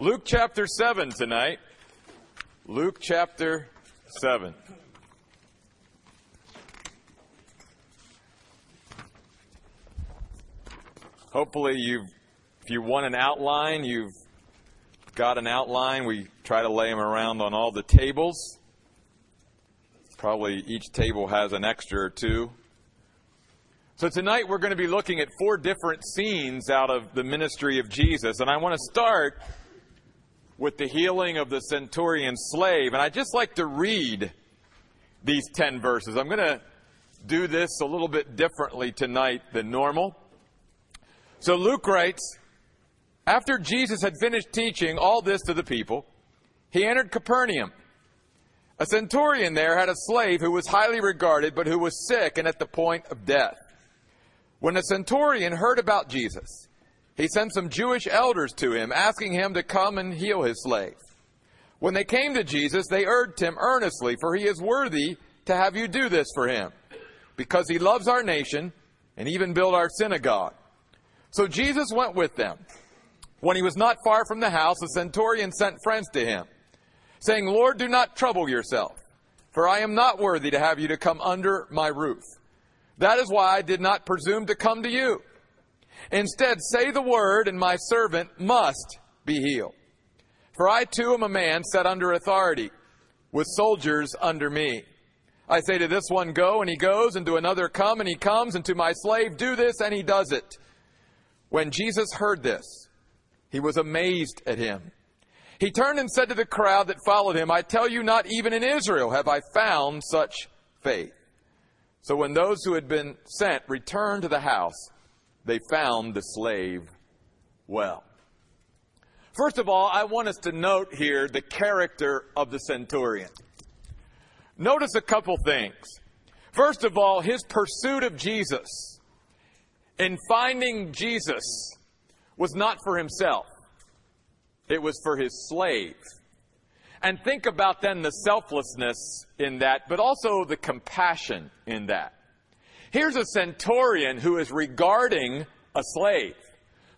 Luke chapter 7 tonight. Luke chapter 7. Hopefully you've if you want an outline, you've got an outline. We try to lay them around on all the tables. Probably each table has an extra or two. So tonight we're going to be looking at four different scenes out of the ministry of Jesus. And I want to start with the healing of the centurion slave. And I'd just like to read these 10 verses. I'm going to do this a little bit differently tonight than normal. So Luke writes, after Jesus had finished teaching all this to the people, he entered Capernaum. A centurion there had a slave who was highly regarded, but who was sick and at the point of death. When the centurion heard about Jesus, he sent some Jewish elders to him, asking him to come and heal his slave. When they came to Jesus, they urged him earnestly, for he is worthy to have you do this for him, because he loves our nation and even built our synagogue. So Jesus went with them. When he was not far from the house, the centurion sent friends to him, saying, Lord, do not trouble yourself, for I am not worthy to have you to come under my roof. That is why I did not presume to come to you. Instead, say the word, and my servant must be healed. For I too am a man set under authority, with soldiers under me. I say to this one, Go, and he goes, and to another, Come, and he comes, and to my slave, Do this, and he does it. When Jesus heard this, he was amazed at him. He turned and said to the crowd that followed him, I tell you, not even in Israel have I found such faith. So when those who had been sent returned to the house, they found the slave well. First of all, I want us to note here the character of the centurion. Notice a couple things. First of all, his pursuit of Jesus in finding Jesus was not for himself. It was for his slave. And think about then the selflessness in that, but also the compassion in that. Here's a centurion who is regarding a slave.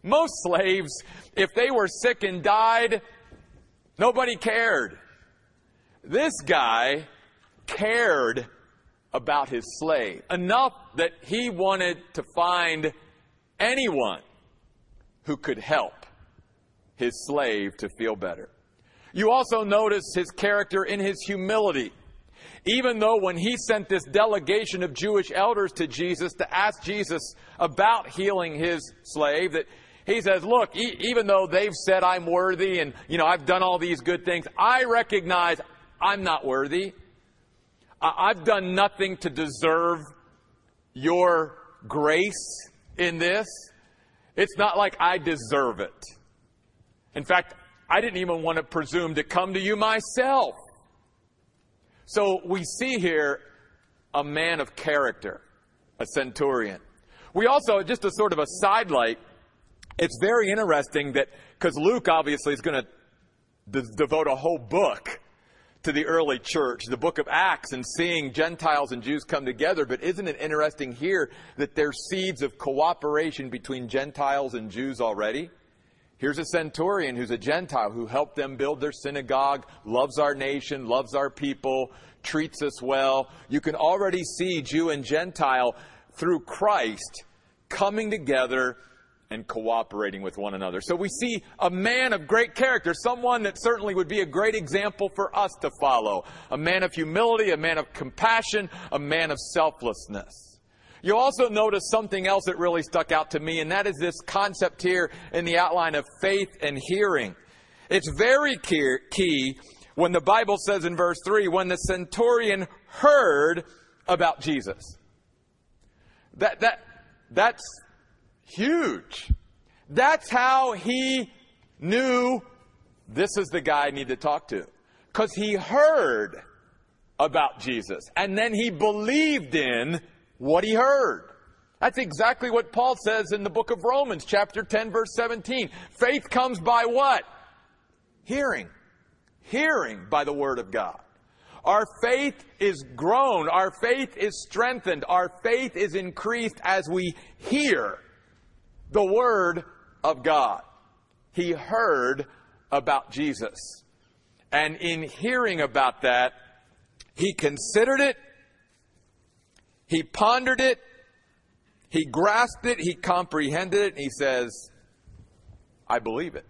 Most slaves, if they were sick and died, nobody cared. This guy cared about his slave enough that he wanted to find anyone who could help his slave to feel better. You also notice his character in his humility. Even though when he sent this delegation of Jewish elders to Jesus to ask Jesus about healing his slave, that he says, look, e- even though they've said I'm worthy and, you know, I've done all these good things, I recognize I'm not worthy. I- I've done nothing to deserve your grace in this. It's not like I deserve it. In fact, I didn't even want to presume to come to you myself. So we see here a man of character, a centurion. We also, just a sort of a sidelight, it's very interesting that, because Luke obviously is going to de- devote a whole book to the early church, the book of Acts, and seeing Gentiles and Jews come together. But isn't it interesting here that there's seeds of cooperation between Gentiles and Jews already? Here's a centurion who's a Gentile who helped them build their synagogue, loves our nation, loves our people, treats us well. You can already see Jew and Gentile through Christ coming together and cooperating with one another. So we see a man of great character, someone that certainly would be a great example for us to follow. A man of humility, a man of compassion, a man of selflessness. You also notice something else that really stuck out to me, and that is this concept here in the outline of faith and hearing. It's very key when the Bible says in verse 3 when the centurion heard about Jesus. That, that, that's huge. That's how he knew this is the guy I need to talk to. Because he heard about Jesus. And then he believed in what he heard. That's exactly what Paul says in the book of Romans, chapter 10, verse 17. Faith comes by what? Hearing. Hearing by the word of God. Our faith is grown. Our faith is strengthened. Our faith is increased as we hear the word of God. He heard about Jesus. And in hearing about that, he considered it, he pondered it, he grasped it, he comprehended it, and he says, I believe it.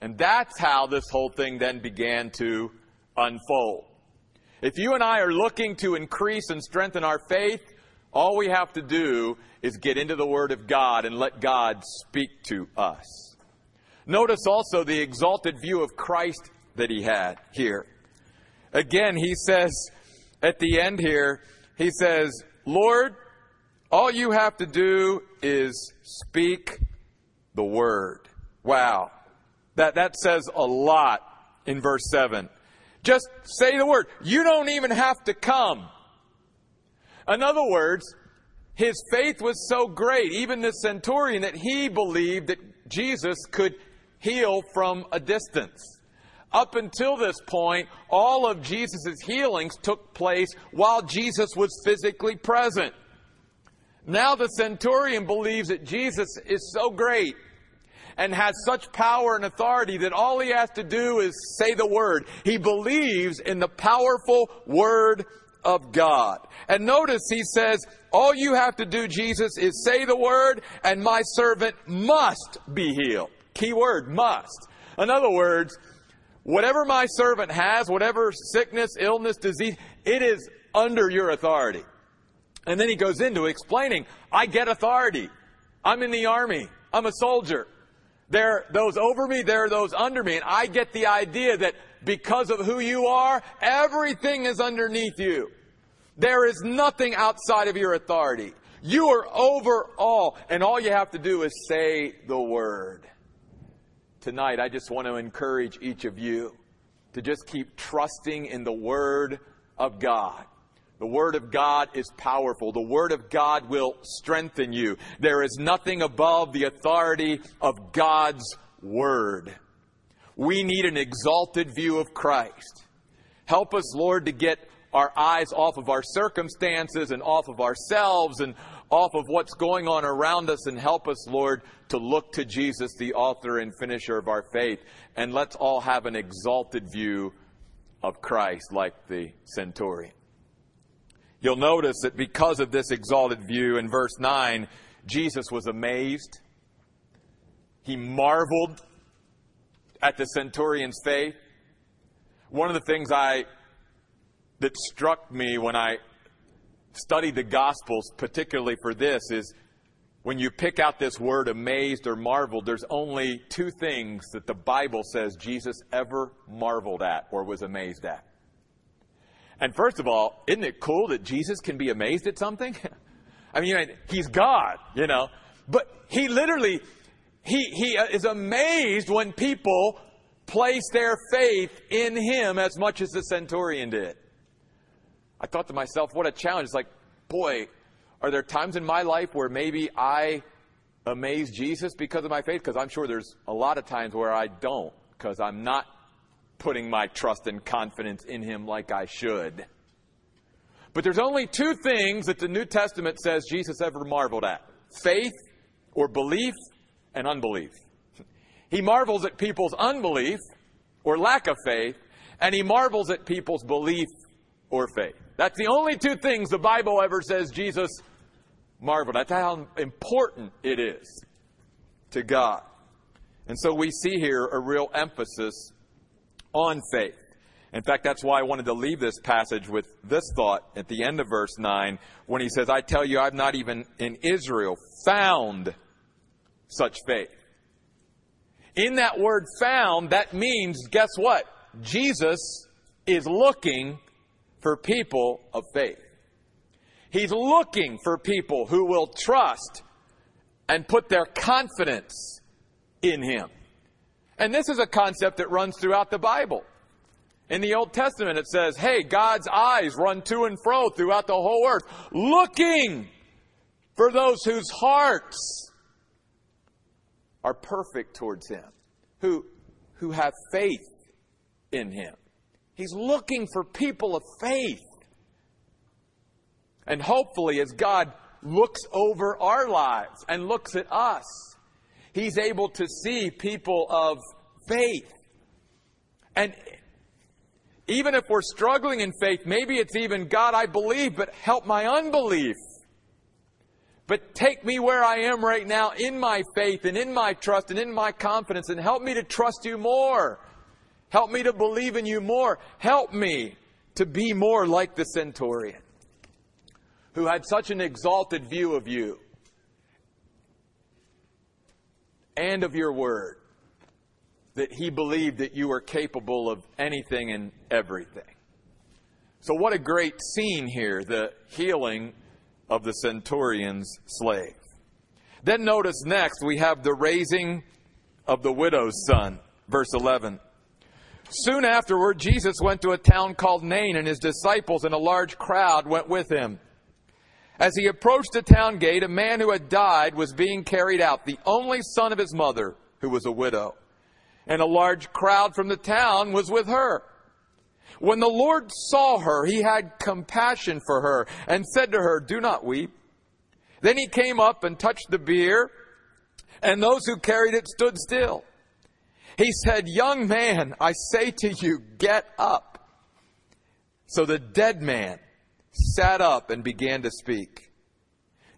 And that's how this whole thing then began to unfold. If you and I are looking to increase and strengthen our faith, all we have to do is get into the Word of God and let God speak to us. Notice also the exalted view of Christ that he had here. Again, he says at the end here, he says, Lord, all you have to do is speak the word. Wow. That, that says a lot in verse 7. Just say the word. You don't even have to come. In other words, his faith was so great, even the centurion, that he believed that Jesus could heal from a distance. Up until this point, all of Jesus' healings took place while Jesus was physically present. Now the centurion believes that Jesus is so great and has such power and authority that all he has to do is say the word. He believes in the powerful word of God. And notice he says, all you have to do, Jesus, is say the word and my servant must be healed. Key word, must. In other words, whatever my servant has, whatever sickness, illness, disease, it is under your authority. And then he goes into explaining, I get authority. I'm in the army. I'm a soldier. There are those over me, there are those under me. And I get the idea that because of who you are, everything is underneath you. There is nothing outside of your authority. You are over all, and all you have to do is say the word. Tonight, I just want to encourage each of you to just keep trusting in the word of God. The Word of God is powerful. The Word of God will strengthen you. There is nothing above the authority of God's Word. We need an exalted view of Christ. Help us, Lord, to get our eyes off of our circumstances and off of ourselves and off of what's going on around us and help us, Lord, to look to Jesus, the author and finisher of our faith. And let's all have an exalted view of Christ like the centurion. You'll notice that because of this exalted view in verse 9, Jesus was amazed. He marveled at the centurion's faith. One of the things I that struck me when I studied the gospels particularly for this is when you pick out this word amazed or marveled, there's only two things that the Bible says Jesus ever marveled at or was amazed at. And first of all, isn't it cool that Jesus can be amazed at something? I mean, he's God, you know. But he literally, he, he uh, is amazed when people place their faith in him as much as the centurion did. I thought to myself, what a challenge. It's like, boy, are there times in my life where maybe I amaze Jesus because of my faith? Because I'm sure there's a lot of times where I don't, because I'm not putting my trust and confidence in him like I should. But there's only two things that the New Testament says Jesus ever marveled at faith or belief and unbelief. He marvels at people's unbelief or lack of faith, and he marvels at people's belief or faith. That's the only two things the Bible ever says Jesus marveled. That's how important it is to God. And so we see here a real emphasis on faith. In fact, that's why I wanted to leave this passage with this thought at the end of verse 9 when he says, I tell you, I've not even in Israel found such faith. In that word found, that means, guess what? Jesus is looking for people of faith. He's looking for people who will trust and put their confidence in Him. And this is a concept that runs throughout the Bible. In the Old Testament, it says, hey, God's eyes run to and fro throughout the whole earth, looking for those whose hearts are perfect towards Him, who, who have faith in Him. He's looking for people of faith. And hopefully, as God looks over our lives and looks at us, He's able to see people of faith. And even if we're struggling in faith, maybe it's even, God, I believe, but help my unbelief. But take me where I am right now in my faith and in my trust and in my confidence and help me to trust you more. Help me to believe in you more. Help me to be more like the centurion who had such an exalted view of you and of your word that he believed that you were capable of anything and everything. So, what a great scene here the healing of the centurion's slave. Then notice next we have the raising of the widow's son. Verse 11. Soon afterward, Jesus went to a town called Nain, and his disciples and a large crowd went with him. As he approached the town gate, a man who had died was being carried out, the only son of his mother, who was a widow. And a large crowd from the town was with her. When the Lord saw her, he had compassion for her and said to her, Do not weep. Then he came up and touched the bier, and those who carried it stood still. He said, Young man, I say to you, get up. So the dead man sat up and began to speak.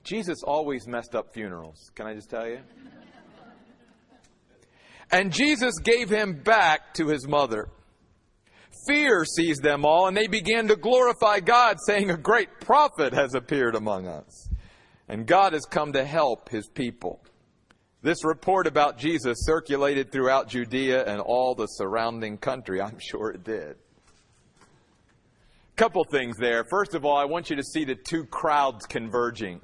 Jesus always messed up funerals. Can I just tell you? And Jesus gave him back to his mother. Fear seized them all, and they began to glorify God, saying, A great prophet has appeared among us, and God has come to help his people. This report about Jesus circulated throughout Judea and all the surrounding country. I'm sure it did. Couple things there. First of all, I want you to see the two crowds converging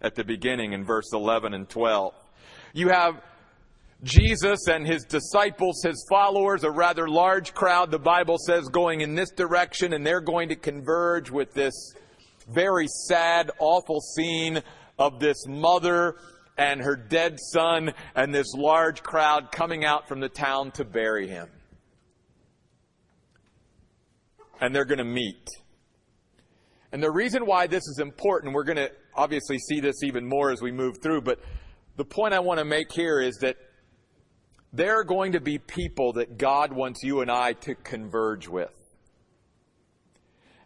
at the beginning in verse 11 and 12. You have Jesus and his disciples, his followers, a rather large crowd, the Bible says, going in this direction, and they're going to converge with this very sad, awful scene of this mother and her dead son and this large crowd coming out from the town to bury him. And they're going to meet. And the reason why this is important, we're going to obviously see this even more as we move through, but the point I want to make here is that there are going to be people that God wants you and I to converge with.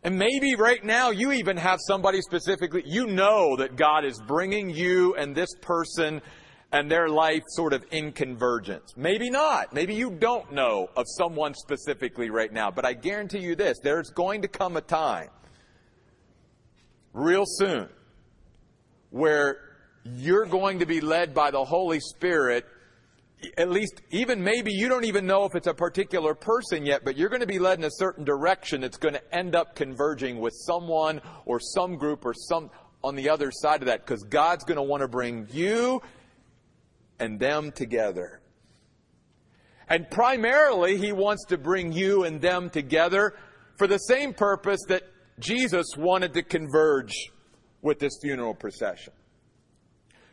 And maybe right now you even have somebody specifically, you know that God is bringing you and this person and their life sort of in convergence. Maybe not. Maybe you don't know of someone specifically right now. But I guarantee you this there's going to come a time, real soon, where you're going to be led by the Holy Spirit at least even maybe you don't even know if it's a particular person yet, but you're going to be led in a certain direction that's going to end up converging with someone or some group or some on the other side of that because God's going to want to bring you and them together. And primarily, He wants to bring you and them together for the same purpose that Jesus wanted to converge with this funeral procession.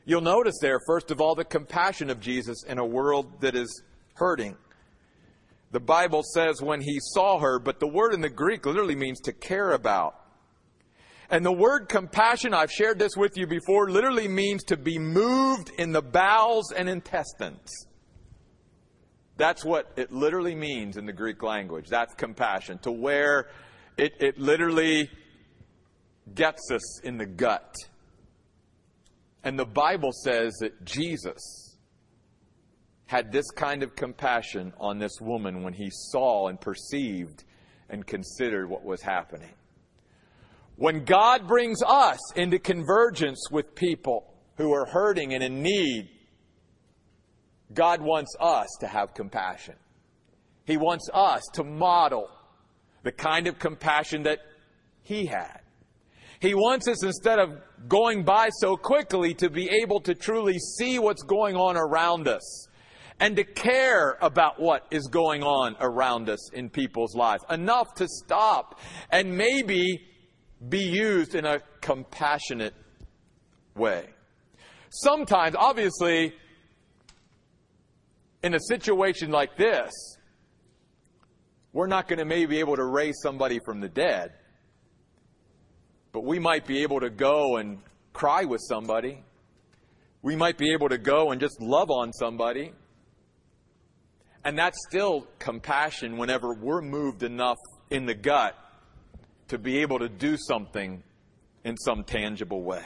You'll notice there, first of all, the compassion of Jesus in a world that is hurting. The Bible says when he saw her, but the word in the Greek literally means to care about. And the word compassion, I've shared this with you before, literally means to be moved in the bowels and intestines. That's what it literally means in the Greek language. That's compassion. To where it, it literally gets us in the gut. And the Bible says that Jesus had this kind of compassion on this woman when he saw and perceived and considered what was happening. When God brings us into convergence with people who are hurting and in need, God wants us to have compassion. He wants us to model the kind of compassion that He had. He wants us, instead of going by so quickly, to be able to truly see what's going on around us and to care about what is going on around us in people's lives. Enough to stop and maybe be used in a compassionate way. Sometimes, obviously, in a situation like this, we're not going to maybe be able to raise somebody from the dead. But we might be able to go and cry with somebody. We might be able to go and just love on somebody. And that's still compassion whenever we're moved enough in the gut to be able to do something in some tangible way.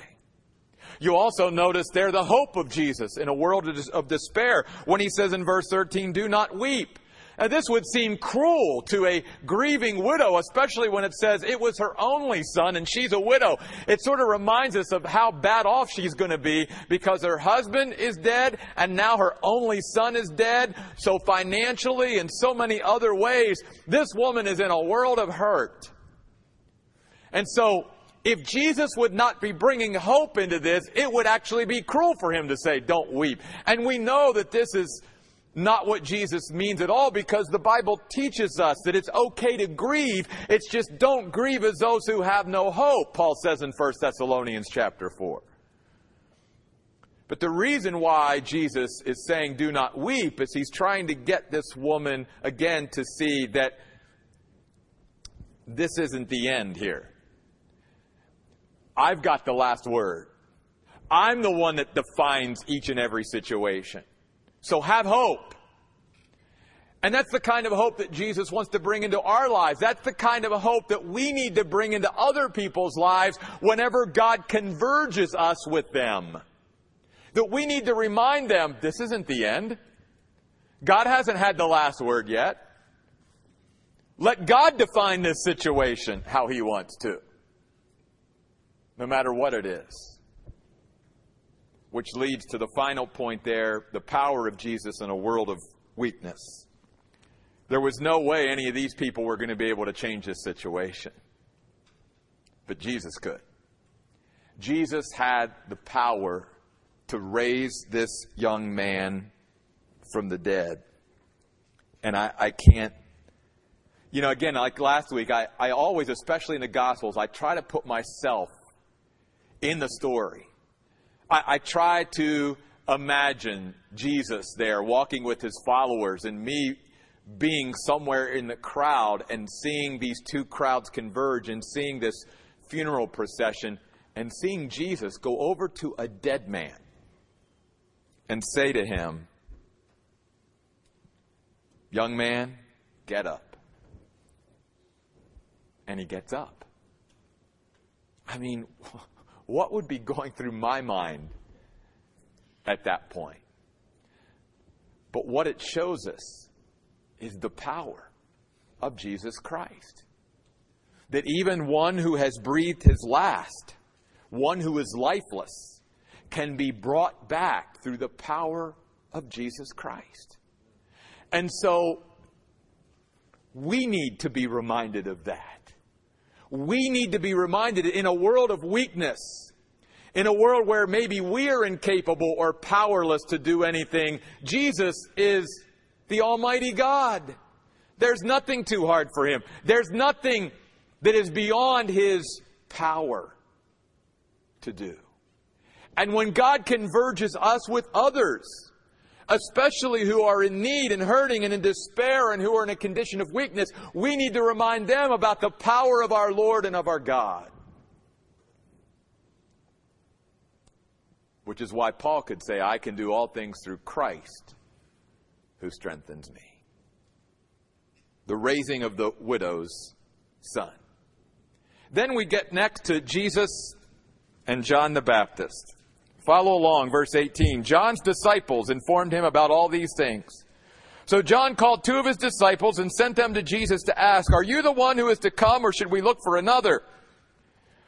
You also notice there the hope of Jesus in a world of despair when he says in verse 13, Do not weep. And this would seem cruel to a grieving widow, especially when it says it was her only son and she's a widow. It sort of reminds us of how bad off she's going to be because her husband is dead and now her only son is dead. So financially and so many other ways, this woman is in a world of hurt. And so if Jesus would not be bringing hope into this, it would actually be cruel for him to say, don't weep. And we know that this is not what Jesus means at all because the Bible teaches us that it's okay to grieve. It's just don't grieve as those who have no hope, Paul says in 1 Thessalonians chapter 4. But the reason why Jesus is saying do not weep is he's trying to get this woman again to see that this isn't the end here. I've got the last word. I'm the one that defines each and every situation. So have hope. And that's the kind of hope that Jesus wants to bring into our lives. That's the kind of hope that we need to bring into other people's lives whenever God converges us with them. That we need to remind them this isn't the end. God hasn't had the last word yet. Let God define this situation how He wants to, no matter what it is which leads to the final point there the power of Jesus in a world of weakness. There was no way any of these people were going to be able to change this situation. But Jesus could. Jesus had the power to raise this young man from the dead. And I, I can't, you know, again, like last week, I, I always, especially in the Gospels, I try to put myself in the story. I, I try to imagine Jesus there walking with his followers and me being somewhere in the crowd and seeing these two crowds converge and seeing this funeral procession and seeing Jesus go over to a dead man and say to him, Young man, get up. And he gets up. I mean, what would be going through my mind at that point? But what it shows us is the power of Jesus Christ. That even one who has breathed his last, one who is lifeless, can be brought back through the power of Jesus Christ. And so we need to be reminded of that we need to be reminded in a world of weakness, in a world where maybe we're incapable or powerless to do anything, Jesus is the Almighty God. There's nothing too hard for Him. There's nothing that is beyond His power to do. And when God converges us with others, especially who are in need and hurting and in despair and who are in a condition of weakness, we need to remind them about the power of our Lord and of our God. Which is why Paul could say, I can do all things through Christ who strengthens me. The raising of the widow's son. Then we get next to Jesus and John the Baptist. Follow along, verse 18. John's disciples informed him about all these things. So John called two of his disciples and sent them to Jesus to ask, Are you the one who is to come, or should we look for another?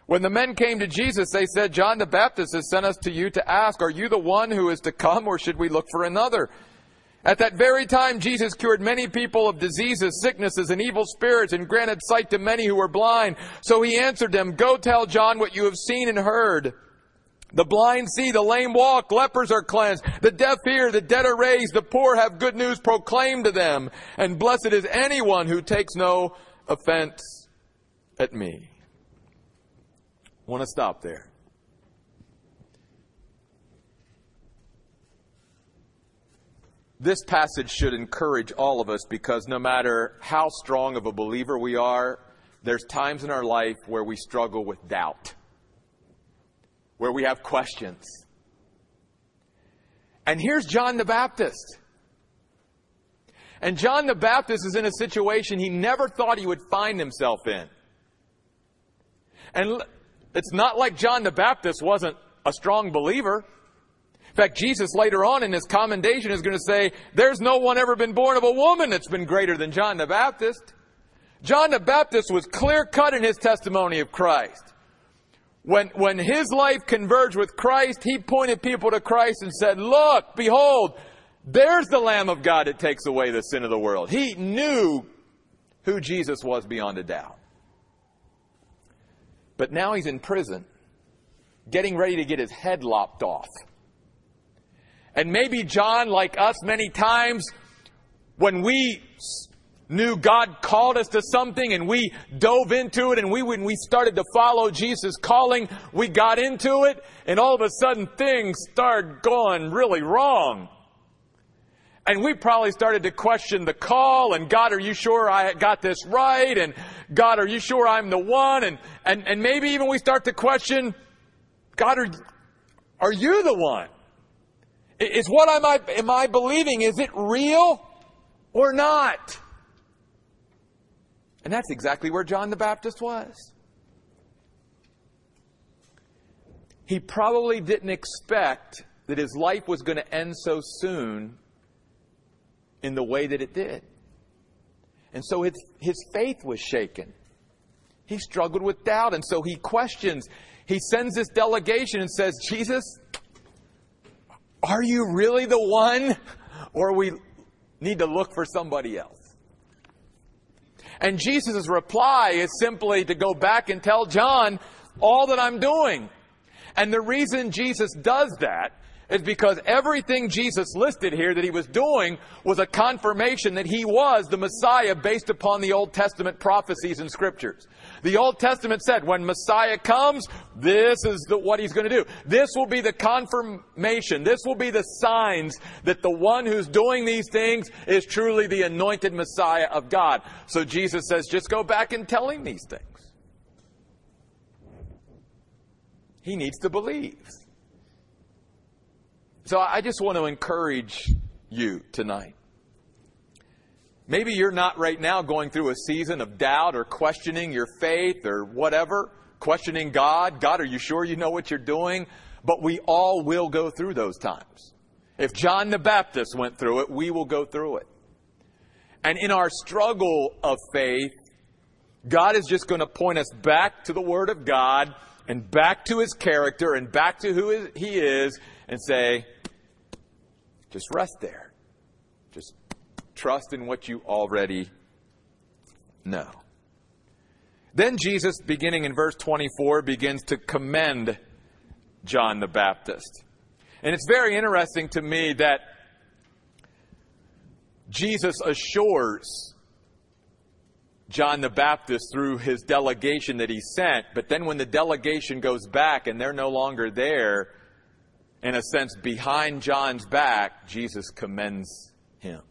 When the men came to Jesus, they said, John the Baptist has sent us to you to ask, Are you the one who is to come, or should we look for another? At that very time, Jesus cured many people of diseases, sicknesses, and evil spirits, and granted sight to many who were blind. So he answered them, Go tell John what you have seen and heard. The blind see, the lame walk, lepers are cleansed, the deaf hear, the dead are raised, the poor have good news proclaimed to them, and blessed is anyone who takes no offense at me. I want to stop there. This passage should encourage all of us because no matter how strong of a believer we are, there's times in our life where we struggle with doubt where we have questions. And here's John the Baptist. And John the Baptist is in a situation he never thought he would find himself in. And it's not like John the Baptist wasn't a strong believer. In fact, Jesus later on in his commendation is going to say, There's no one ever been born of a woman that's been greater than John the Baptist. John the Baptist was clear cut in his testimony of Christ. When, when his life converged with Christ, he pointed people to Christ and said, Look, behold, there's the Lamb of God that takes away the sin of the world. He knew who Jesus was beyond a doubt. But now he's in prison, getting ready to get his head lopped off. And maybe John, like us many times, when we knew God called us to something and we dove into it and we, when we started to follow Jesus' calling, we got into it and all of a sudden things started going really wrong. And we probably started to question the call and God, are you sure I got this right? And God, are you sure I'm the one? And, and, and maybe even we start to question, God, are, are you the one? Is what am I, am I believing, is it real or not? And that's exactly where John the Baptist was. He probably didn't expect that his life was going to end so soon in the way that it did. And so his, his faith was shaken. He struggled with doubt, and so he questions. He sends this delegation and says, Jesus, are you really the one? Or we need to look for somebody else? And Jesus' reply is simply to go back and tell John all that I'm doing. And the reason Jesus does that is because everything Jesus listed here that he was doing was a confirmation that he was the Messiah based upon the Old Testament prophecies and scriptures. The Old Testament said when Messiah comes, this is the, what he's going to do. This will be the confirmation. This will be the signs that the one who's doing these things is truly the anointed Messiah of God. So Jesus says, just go back and tell him these things. He needs to believe. So I just want to encourage you tonight. Maybe you're not right now going through a season of doubt or questioning your faith or whatever, questioning God. God, are you sure you know what you're doing? But we all will go through those times. If John the Baptist went through it, we will go through it. And in our struggle of faith, God is just going to point us back to the Word of God and back to His character and back to who He is and say, just rest there. Just trust in what you already know. Then Jesus, beginning in verse 24, begins to commend John the Baptist. And it's very interesting to me that Jesus assures John the Baptist through his delegation that he sent, but then when the delegation goes back and they're no longer there, in a sense, behind John's back, Jesus commends him.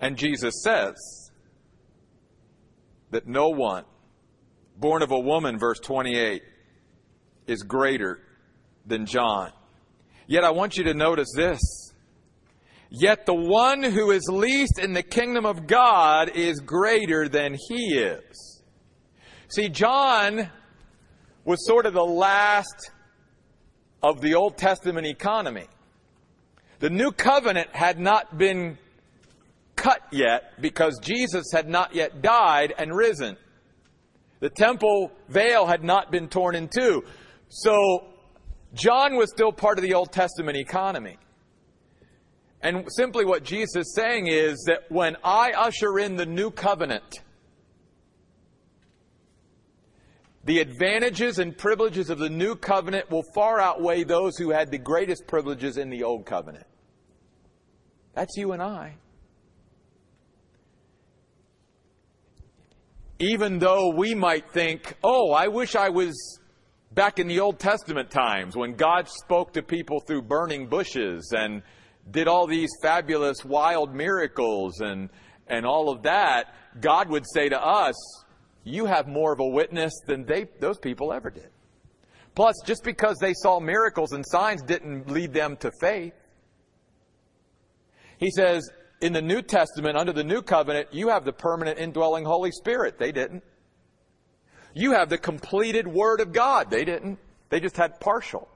And Jesus says that no one born of a woman, verse 28, is greater than John. Yet I want you to notice this. Yet the one who is least in the kingdom of God is greater than he is. See, John was sort of the last of the Old Testament economy. The new covenant had not been cut yet because Jesus had not yet died and risen. The temple veil had not been torn in two. So John was still part of the Old Testament economy. And simply what Jesus is saying is that when I usher in the new covenant, the advantages and privileges of the new covenant will far outweigh those who had the greatest privileges in the old covenant. That's you and I. Even though we might think, oh, I wish I was back in the Old Testament times when God spoke to people through burning bushes and did all these fabulous wild miracles and, and all of that, God would say to us, you have more of a witness than they, those people ever did. Plus, just because they saw miracles and signs didn't lead them to faith. He says, in the New Testament, under the New Covenant, you have the permanent indwelling Holy Spirit. They didn't. You have the completed Word of God. They didn't. They just had partial.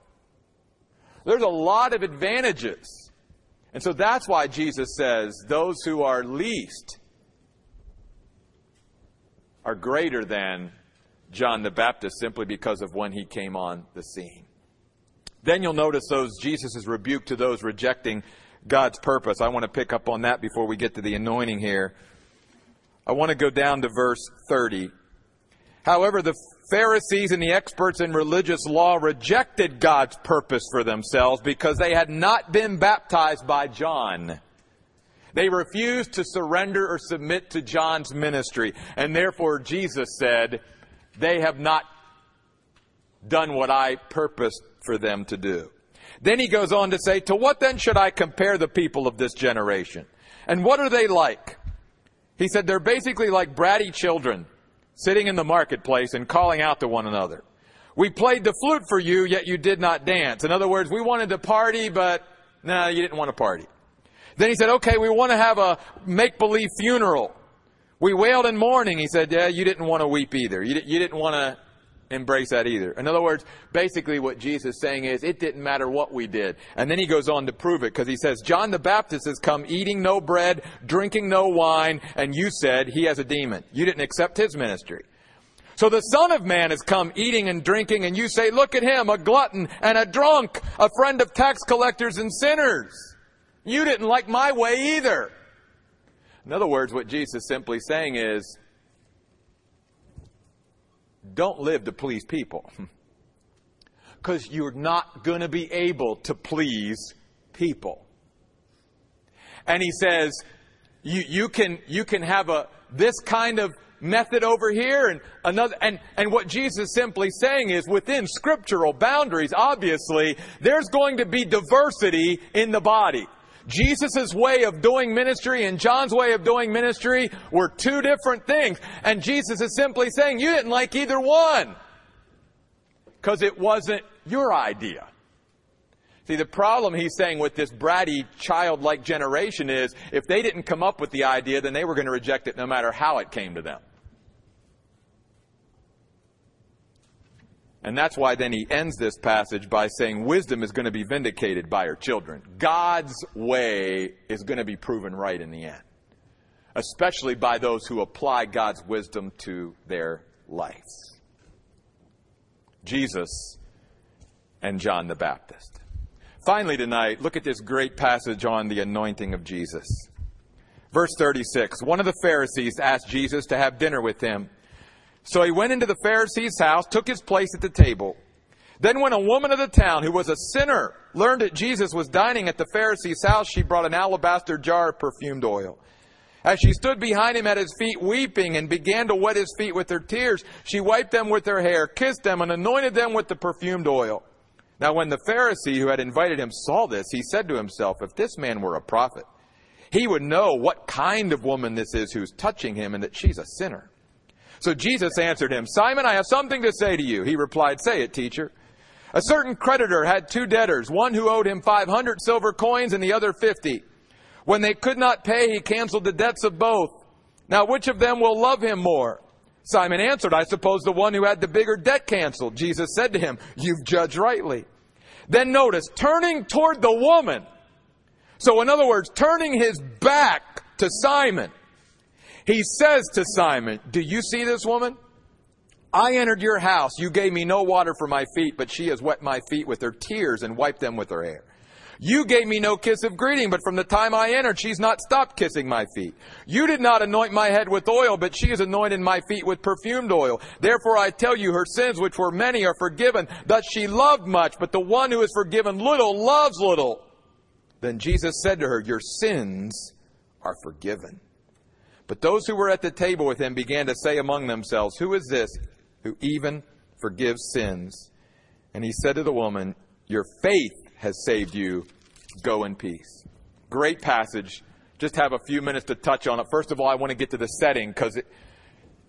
There's a lot of advantages. And so that's why Jesus says those who are least are greater than John the Baptist simply because of when he came on the scene. Then you'll notice those Jesus' rebuke to those rejecting God's purpose. I want to pick up on that before we get to the anointing here. I want to go down to verse 30. However, the Pharisees and the experts in religious law rejected God's purpose for themselves because they had not been baptized by John. They refused to surrender or submit to John's ministry. And therefore, Jesus said, They have not done what I purposed for them to do. Then he goes on to say, To what then should I compare the people of this generation? And what are they like? He said, They're basically like bratty children sitting in the marketplace and calling out to one another. We played the flute for you, yet you did not dance. In other words, we wanted to party, but no, you didn't want to party. Then he said, okay, we want to have a make-believe funeral. We wailed in mourning. He said, yeah, you didn't want to weep either. You, you didn't want to embrace that either. In other words, basically what Jesus is saying is it didn't matter what we did. And then he goes on to prove it because he says, John the Baptist has come eating no bread, drinking no wine, and you said he has a demon. You didn't accept his ministry. So the Son of Man has come eating and drinking, and you say, Look at him, a glutton and a drunk, a friend of tax collectors and sinners. You didn't like my way either. In other words, what Jesus is simply saying is, don't live to please people. Because you're not going to be able to please people. And he says, you, you can, you can have a, this kind of method over here and another, and, and what Jesus is simply saying is within scriptural boundaries, obviously, there's going to be diversity in the body. Jesus' way of doing ministry and John's way of doing ministry were two different things. And Jesus is simply saying, you didn't like either one. Because it wasn't your idea. See, the problem he's saying with this bratty, childlike generation is if they didn't come up with the idea, then they were going to reject it no matter how it came to them. And that's why then he ends this passage by saying wisdom is going to be vindicated by her children. God's way is going to be proven right in the end, especially by those who apply God's wisdom to their lives. Jesus and John the Baptist. Finally, tonight, look at this great passage on the anointing of Jesus. Verse 36 One of the Pharisees asked Jesus to have dinner with him. So he went into the Pharisee's house, took his place at the table. Then when a woman of the town who was a sinner learned that Jesus was dining at the Pharisee's house, she brought an alabaster jar of perfumed oil. As she stood behind him at his feet weeping and began to wet his feet with her tears, she wiped them with her hair, kissed them, and anointed them with the perfumed oil. Now when the Pharisee who had invited him saw this, he said to himself, if this man were a prophet, he would know what kind of woman this is who's touching him and that she's a sinner. So Jesus answered him, Simon, I have something to say to you. He replied, Say it, teacher. A certain creditor had two debtors, one who owed him 500 silver coins and the other 50. When they could not pay, he canceled the debts of both. Now, which of them will love him more? Simon answered, I suppose the one who had the bigger debt canceled. Jesus said to him, You've judged rightly. Then notice, turning toward the woman. So, in other words, turning his back to Simon. He says to Simon, Do you see this woman? I entered your house. You gave me no water for my feet, but she has wet my feet with her tears and wiped them with her hair. You gave me no kiss of greeting, but from the time I entered, she's not stopped kissing my feet. You did not anoint my head with oil, but she has anointed my feet with perfumed oil. Therefore I tell you, her sins, which were many, are forgiven. Thus she loved much, but the one who is forgiven little loves little. Then Jesus said to her, Your sins are forgiven. But those who were at the table with him began to say among themselves, Who is this who even forgives sins? And he said to the woman, Your faith has saved you. Go in peace. Great passage. Just have a few minutes to touch on it. First of all, I want to get to the setting because it,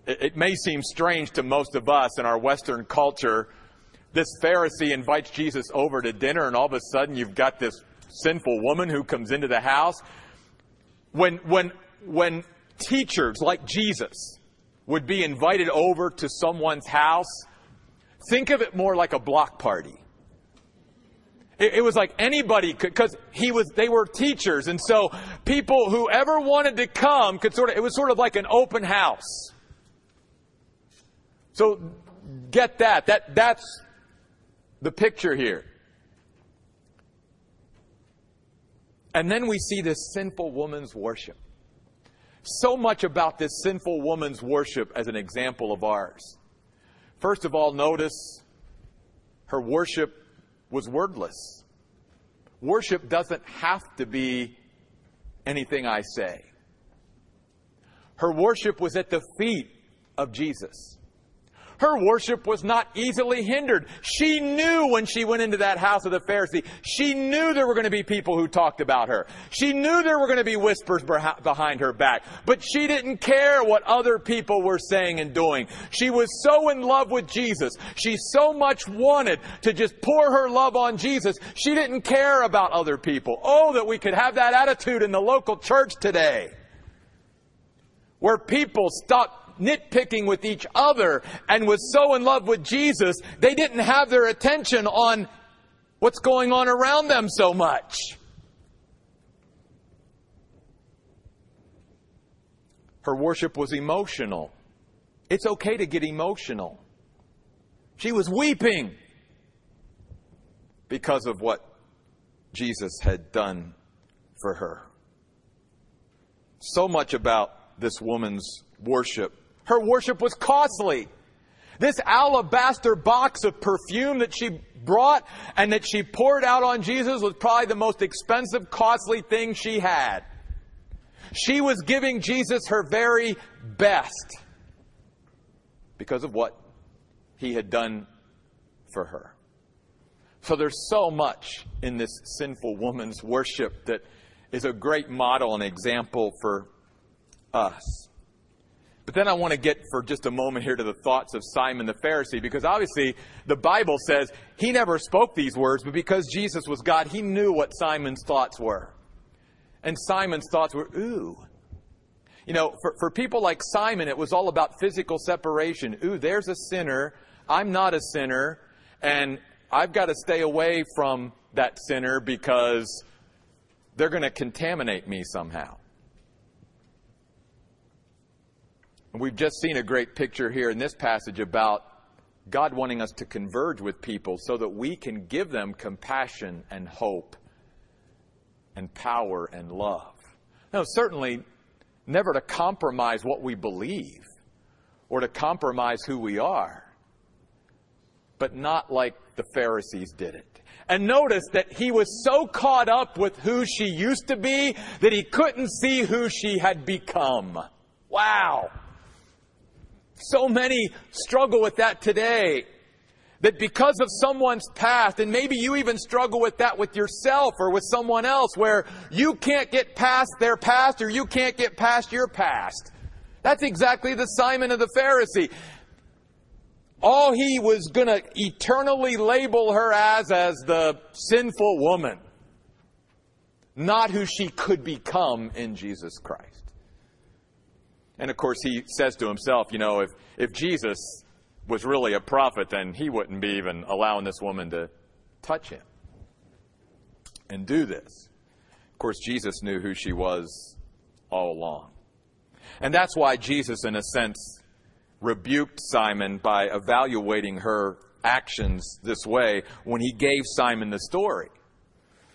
it may seem strange to most of us in our Western culture. This Pharisee invites Jesus over to dinner, and all of a sudden you've got this sinful woman who comes into the house. when, when, when teachers like Jesus would be invited over to someone's house, think of it more like a block party. It, it was like anybody could, because he was, they were teachers, and so people, whoever wanted to come, could sort of, it was sort of like an open house. So get that. That that's the picture here. And then we see this sinful woman's worship. So much about this sinful woman's worship as an example of ours. First of all, notice her worship was wordless. Worship doesn't have to be anything I say. Her worship was at the feet of Jesus. Her worship was not easily hindered. She knew when she went into that house of the Pharisee, she knew there were going to be people who talked about her. She knew there were going to be whispers behind her back, but she didn't care what other people were saying and doing. She was so in love with Jesus. She so much wanted to just pour her love on Jesus. She didn't care about other people. Oh, that we could have that attitude in the local church today where people stop nitpicking with each other and was so in love with Jesus, they didn't have their attention on what's going on around them so much. Her worship was emotional. It's okay to get emotional. She was weeping because of what Jesus had done for her. So much about this woman's worship her worship was costly. This alabaster box of perfume that she brought and that she poured out on Jesus was probably the most expensive, costly thing she had. She was giving Jesus her very best because of what he had done for her. So there's so much in this sinful woman's worship that is a great model and example for us. But then I want to get for just a moment here to the thoughts of Simon the Pharisee, because obviously the Bible says he never spoke these words, but because Jesus was God, he knew what Simon's thoughts were. And Simon's thoughts were, ooh. You know, for, for people like Simon, it was all about physical separation. Ooh, there's a sinner. I'm not a sinner. And I've got to stay away from that sinner because they're going to contaminate me somehow. And we've just seen a great picture here in this passage about God wanting us to converge with people so that we can give them compassion and hope and power and love. Now, certainly never to compromise what we believe or to compromise who we are, but not like the Pharisees did it. And notice that he was so caught up with who she used to be that he couldn't see who she had become. Wow. So many struggle with that today. That because of someone's past, and maybe you even struggle with that with yourself or with someone else, where you can't get past their past or you can't get past your past. That's exactly the Simon of the Pharisee. All he was going to eternally label her as, as the sinful woman, not who she could become in Jesus Christ. And of course, he says to himself, you know, if, if Jesus was really a prophet, then he wouldn't be even allowing this woman to touch him and do this. Of course, Jesus knew who she was all along. And that's why Jesus, in a sense, rebuked Simon by evaluating her actions this way when he gave Simon the story.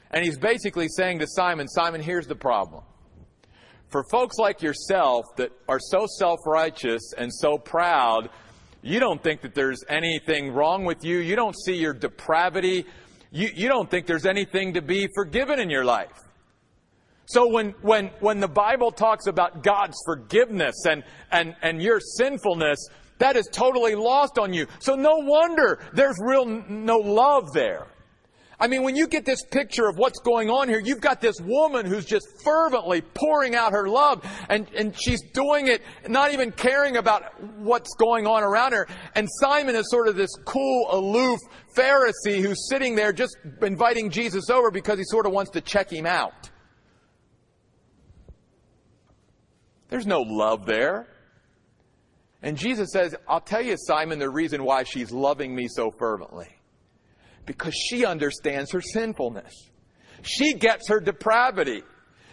And he's basically saying to Simon, Simon, here's the problem for folks like yourself that are so self righteous and so proud, you don't think that there's anything wrong with you. You don't see your depravity. You, you don't think there's anything to be forgiven in your life. So when, when, when the Bible talks about God's forgiveness and, and, and your sinfulness, that is totally lost on you. So no wonder there's real no love there. I mean, when you get this picture of what's going on here, you've got this woman who's just fervently pouring out her love, and, and she's doing it not even caring about what's going on around her. And Simon is sort of this cool, aloof Pharisee who's sitting there just inviting Jesus over because he sort of wants to check him out. There's no love there. And Jesus says, I'll tell you, Simon, the reason why she's loving me so fervently. Because she understands her sinfulness. She gets her depravity.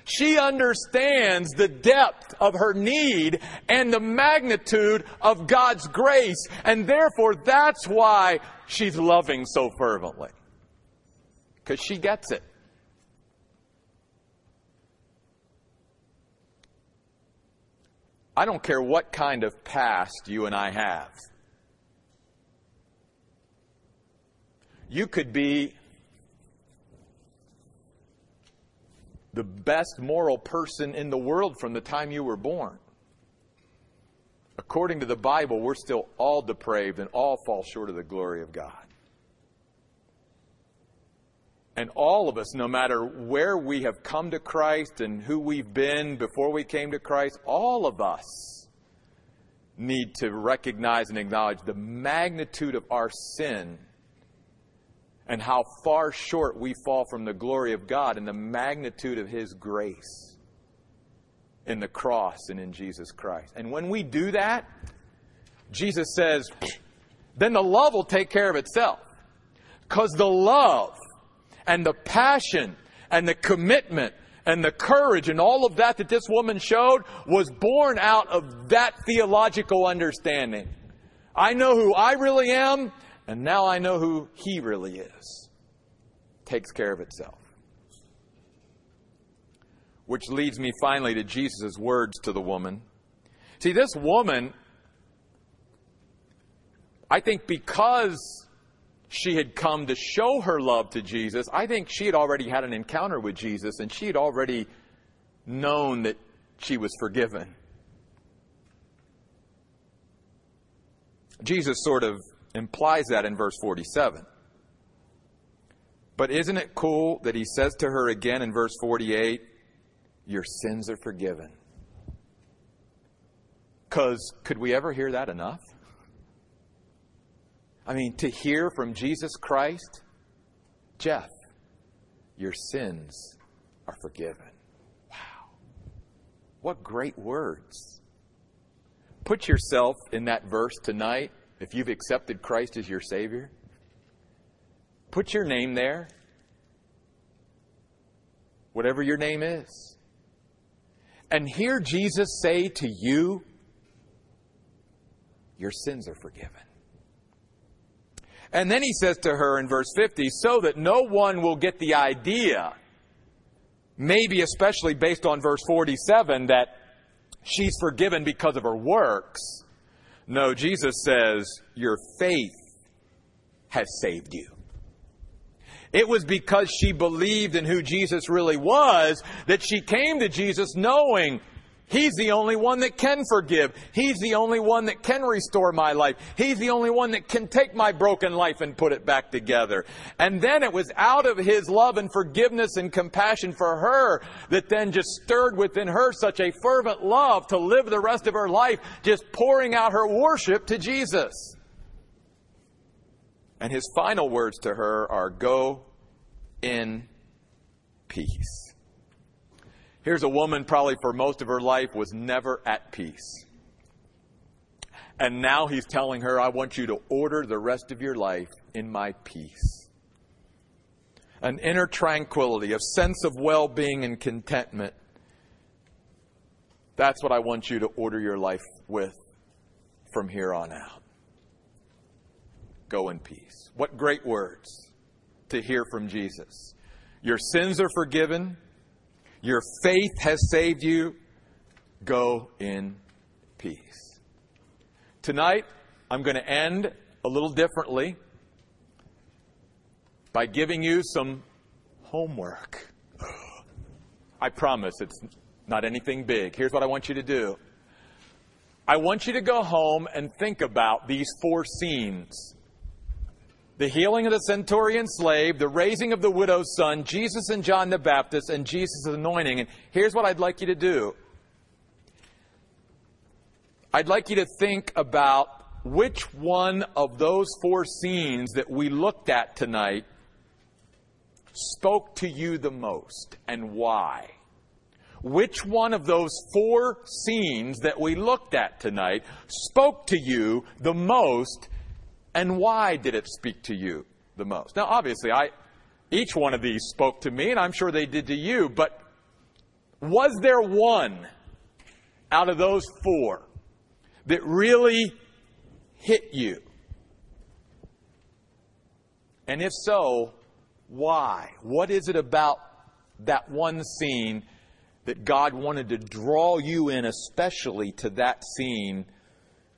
She understands the depth of her need and the magnitude of God's grace. And therefore, that's why she's loving so fervently. Because she gets it. I don't care what kind of past you and I have. You could be the best moral person in the world from the time you were born. According to the Bible, we're still all depraved and all fall short of the glory of God. And all of us, no matter where we have come to Christ and who we've been before we came to Christ, all of us need to recognize and acknowledge the magnitude of our sin and how far short we fall from the glory of God and the magnitude of His grace in the cross and in Jesus Christ. And when we do that, Jesus says, then the love will take care of itself. Because the love and the passion and the commitment and the courage and all of that that this woman showed was born out of that theological understanding. I know who I really am, and now I know who he really is. Takes care of itself. Which leads me finally to Jesus' words to the woman. See, this woman, I think because she had come to show her love to Jesus, I think she had already had an encounter with Jesus and she had already known that she was forgiven. Jesus sort of implies that in verse 47. But isn't it cool that he says to her again in verse 48, Your sins are forgiven? Because could we ever hear that enough? I mean, to hear from Jesus Christ, Jeff, your sins are forgiven. Wow. What great words. Put yourself in that verse tonight if you've accepted Christ as your Savior, put your name there, whatever your name is, and hear Jesus say to you, Your sins are forgiven. And then he says to her in verse 50, so that no one will get the idea, maybe especially based on verse 47, that she's forgiven because of her works no, Jesus says, Your faith has saved you. It was because she believed in who Jesus really was that she came to Jesus knowing He's the only one that can forgive. He's the only one that can restore my life. He's the only one that can take my broken life and put it back together. And then it was out of His love and forgiveness and compassion for her that then just stirred within her such a fervent love to live the rest of her life just pouring out her worship to Jesus. And His final words to her are, Go in peace. Here's a woman, probably for most of her life, was never at peace. And now he's telling her, I want you to order the rest of your life in my peace. An inner tranquility, a sense of well being and contentment. That's what I want you to order your life with from here on out. Go in peace. What great words to hear from Jesus. Your sins are forgiven. Your faith has saved you. Go in peace. Tonight, I'm going to end a little differently by giving you some homework. I promise it's not anything big. Here's what I want you to do. I want you to go home and think about these four scenes the healing of the centurion slave, the raising of the widow's son, Jesus and John the Baptist, and Jesus' anointing. And here's what I'd like you to do I'd like you to think about which one of those four scenes that we looked at tonight spoke to you the most and why. which one of those four scenes that we looked at tonight spoke to you the most and why did it speak to you the most? Now, obviously, I, each one of these spoke to me and I'm sure they did to you, but was there one out of those four that really hit you? And if so, why? What is it about that one scene that God wanted to draw you in, especially to that scene,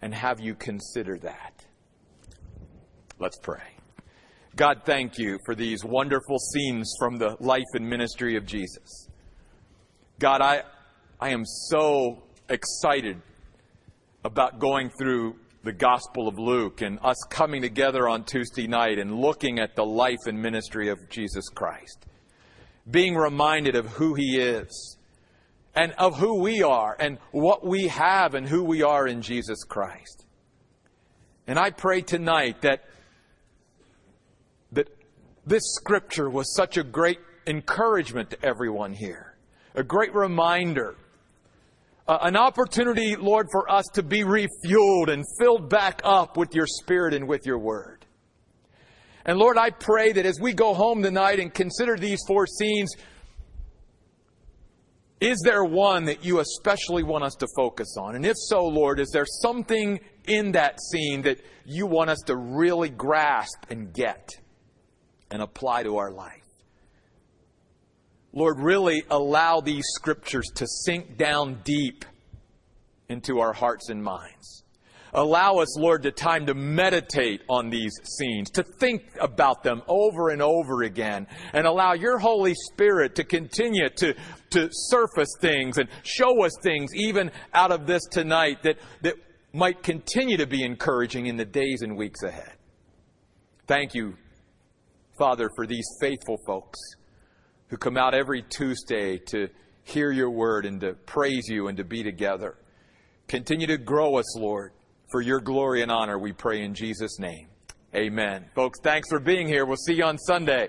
and have you consider that? Let's pray. God, thank you for these wonderful scenes from the life and ministry of Jesus. God, I, I am so excited about going through the Gospel of Luke and us coming together on Tuesday night and looking at the life and ministry of Jesus Christ. Being reminded of who He is and of who we are and what we have and who we are in Jesus Christ. And I pray tonight that, this scripture was such a great encouragement to everyone here, a great reminder uh, an opportunity, Lord, for us to be refueled and filled back up with your Spirit and with your Word. And Lord, I pray that as we go home tonight and consider these four scenes, is there one that you especially want us to focus on? And if so, Lord, is there something in that scene that you want us to really grasp and get and apply to our life? Lord, really allow these scriptures to sink down deep into our hearts and minds. Allow us, Lord, the time to meditate on these scenes, to think about them over and over again, and allow your Holy Spirit to continue to, to surface things and show us things even out of this tonight that, that might continue to be encouraging in the days and weeks ahead. Thank you, Father, for these faithful folks who come out every Tuesday to hear your word and to praise you and to be together. Continue to grow us, Lord, for your glory and honor, we pray in Jesus' name. Amen. Folks, thanks for being here. We'll see you on Sunday.